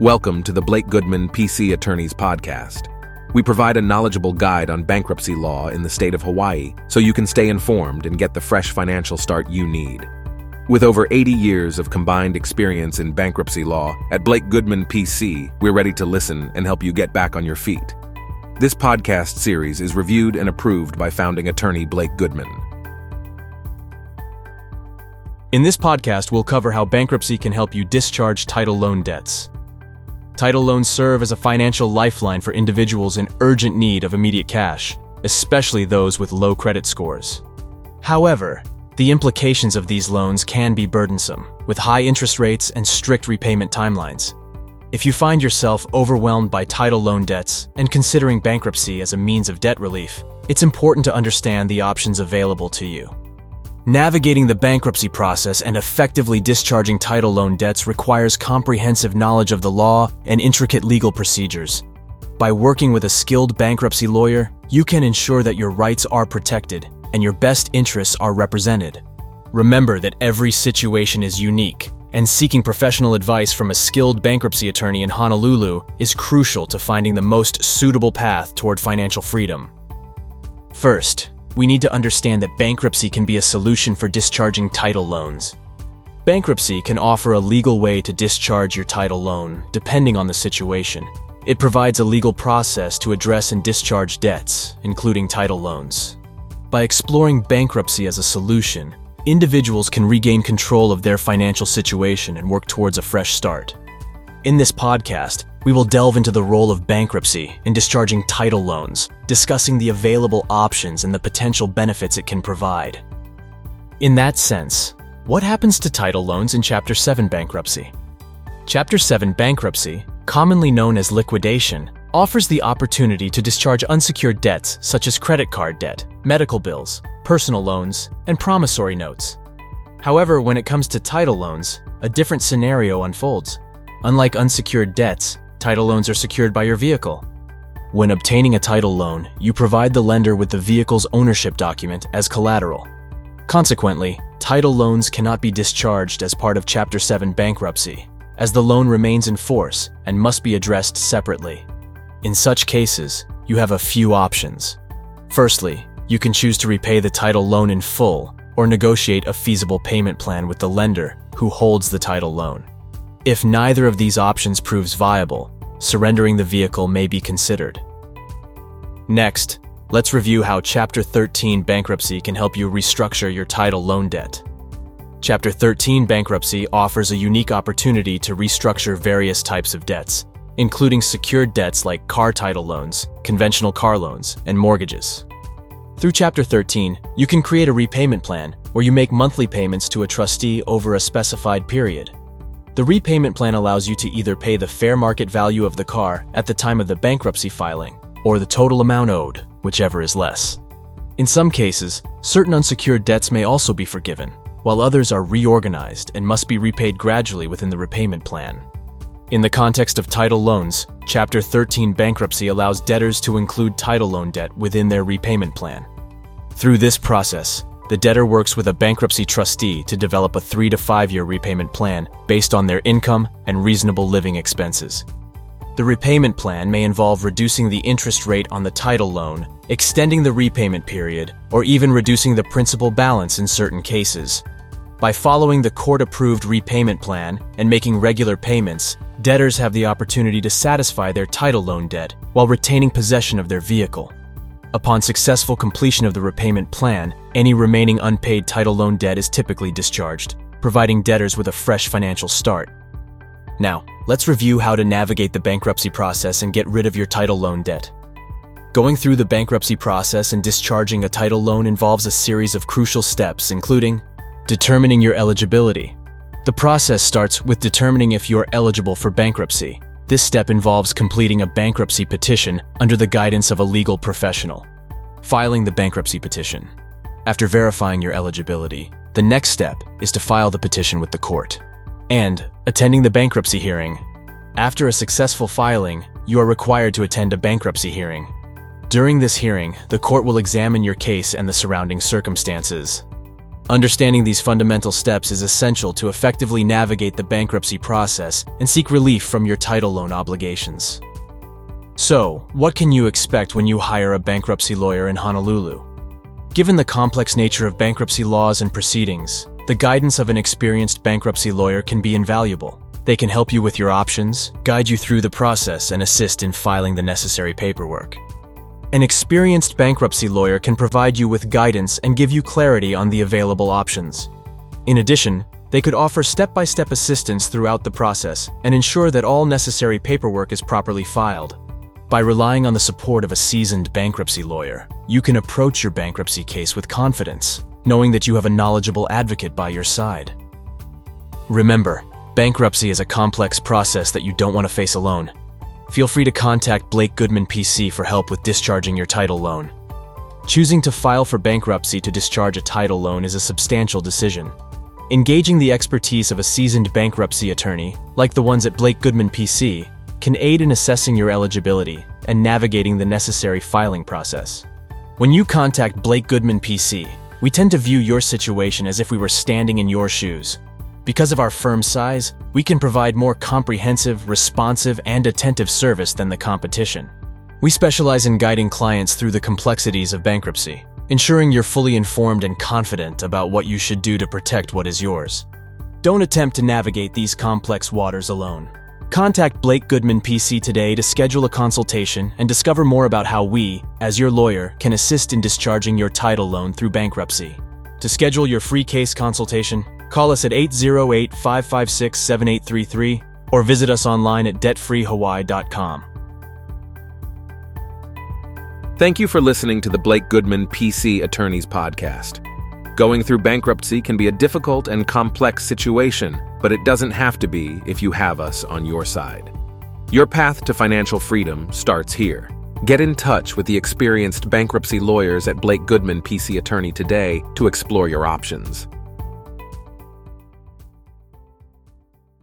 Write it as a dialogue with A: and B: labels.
A: Welcome to the Blake Goodman PC Attorneys Podcast. We provide a knowledgeable guide on bankruptcy law in the state of Hawaii so you can stay informed and get the fresh financial start you need. With over 80 years of combined experience in bankruptcy law, at Blake Goodman PC, we're ready to listen and help you get back on your feet. This podcast series is reviewed and approved by founding attorney Blake Goodman.
B: In this podcast, we'll cover how bankruptcy can help you discharge title loan debts. Title loans serve as a financial lifeline for individuals in urgent need of immediate cash, especially those with low credit scores. However, the implications of these loans can be burdensome, with high interest rates and strict repayment timelines. If you find yourself overwhelmed by title loan debts and considering bankruptcy as a means of debt relief, it's important to understand the options available to you. Navigating the bankruptcy process and effectively discharging title loan debts requires comprehensive knowledge of the law and intricate legal procedures. By working with a skilled bankruptcy lawyer, you can ensure that your rights are protected and your best interests are represented. Remember that every situation is unique, and seeking professional advice from a skilled bankruptcy attorney in Honolulu is crucial to finding the most suitable path toward financial freedom. First, we need to understand that bankruptcy can be a solution for discharging title loans. Bankruptcy can offer a legal way to discharge your title loan, depending on the situation. It provides a legal process to address and discharge debts, including title loans. By exploring bankruptcy as a solution, individuals can regain control of their financial situation and work towards a fresh start. In this podcast, we will delve into the role of bankruptcy in discharging title loans, discussing the available options and the potential benefits it can provide. In that sense, what happens to title loans in Chapter 7 bankruptcy? Chapter 7 bankruptcy, commonly known as liquidation, offers the opportunity to discharge unsecured debts such as credit card debt, medical bills, personal loans, and promissory notes. However, when it comes to title loans, a different scenario unfolds. Unlike unsecured debts, title loans are secured by your vehicle. When obtaining a title loan, you provide the lender with the vehicle's ownership document as collateral. Consequently, title loans cannot be discharged as part of Chapter 7 bankruptcy, as the loan remains in force and must be addressed separately. In such cases, you have a few options. Firstly, you can choose to repay the title loan in full or negotiate a feasible payment plan with the lender who holds the title loan. If neither of these options proves viable, surrendering the vehicle may be considered. Next, let's review how Chapter 13 bankruptcy can help you restructure your title loan debt. Chapter 13 bankruptcy offers a unique opportunity to restructure various types of debts, including secured debts like car title loans, conventional car loans, and mortgages. Through Chapter 13, you can create a repayment plan where you make monthly payments to a trustee over a specified period. The repayment plan allows you to either pay the fair market value of the car at the time of the bankruptcy filing or the total amount owed, whichever is less. In some cases, certain unsecured debts may also be forgiven, while others are reorganized and must be repaid gradually within the repayment plan. In the context of title loans, Chapter 13 bankruptcy allows debtors to include title loan debt within their repayment plan. Through this process, the debtor works with a bankruptcy trustee to develop a three to five year repayment plan based on their income and reasonable living expenses. The repayment plan may involve reducing the interest rate on the title loan, extending the repayment period, or even reducing the principal balance in certain cases. By following the court approved repayment plan and making regular payments, debtors have the opportunity to satisfy their title loan debt while retaining possession of their vehicle. Upon successful completion of the repayment plan, any remaining unpaid title loan debt is typically discharged, providing debtors with a fresh financial start. Now, let's review how to navigate the bankruptcy process and get rid of your title loan debt. Going through the bankruptcy process and discharging a title loan involves a series of crucial steps, including determining your eligibility. The process starts with determining if you are eligible for bankruptcy. This step involves completing a bankruptcy petition under the guidance of a legal professional. Filing the bankruptcy petition. After verifying your eligibility, the next step is to file the petition with the court. And attending the bankruptcy hearing. After a successful filing, you are required to attend a bankruptcy hearing. During this hearing, the court will examine your case and the surrounding circumstances. Understanding these fundamental steps is essential to effectively navigate the bankruptcy process and seek relief from your title loan obligations. So, what can you expect when you hire a bankruptcy lawyer in Honolulu? Given the complex nature of bankruptcy laws and proceedings, the guidance of an experienced bankruptcy lawyer can be invaluable. They can help you with your options, guide you through the process, and assist in filing the necessary paperwork. An experienced bankruptcy lawyer can provide you with guidance and give you clarity on the available options. In addition, they could offer step by step assistance throughout the process and ensure that all necessary paperwork is properly filed. By relying on the support of a seasoned bankruptcy lawyer, you can approach your bankruptcy case with confidence, knowing that you have a knowledgeable advocate by your side. Remember, bankruptcy is a complex process that you don't want to face alone. Feel free to contact Blake Goodman PC for help with discharging your title loan. Choosing to file for bankruptcy to discharge a title loan is a substantial decision. Engaging the expertise of a seasoned bankruptcy attorney, like the ones at Blake Goodman PC, can aid in assessing your eligibility and navigating the necessary filing process. When you contact Blake Goodman PC, we tend to view your situation as if we were standing in your shoes. Because of our firm's size, we can provide more comprehensive, responsive, and attentive service than the competition. We specialize in guiding clients through the complexities of bankruptcy, ensuring you're fully informed and confident about what you should do to protect what is yours. Don't attempt to navigate these complex waters alone. Contact Blake Goodman PC today to schedule a consultation and discover more about how we, as your lawyer, can assist in discharging your title loan through bankruptcy. To schedule your free case consultation, call us at 808 556 7833 or visit us online at debtfreehawaii.com.
A: Thank you for listening to the Blake Goodman PC Attorneys Podcast. Going through bankruptcy can be a difficult and complex situation, but it doesn't have to be if you have us on your side. Your path to financial freedom starts here. Get in touch with the experienced bankruptcy lawyers at Blake Goodman PC Attorney today to explore your options.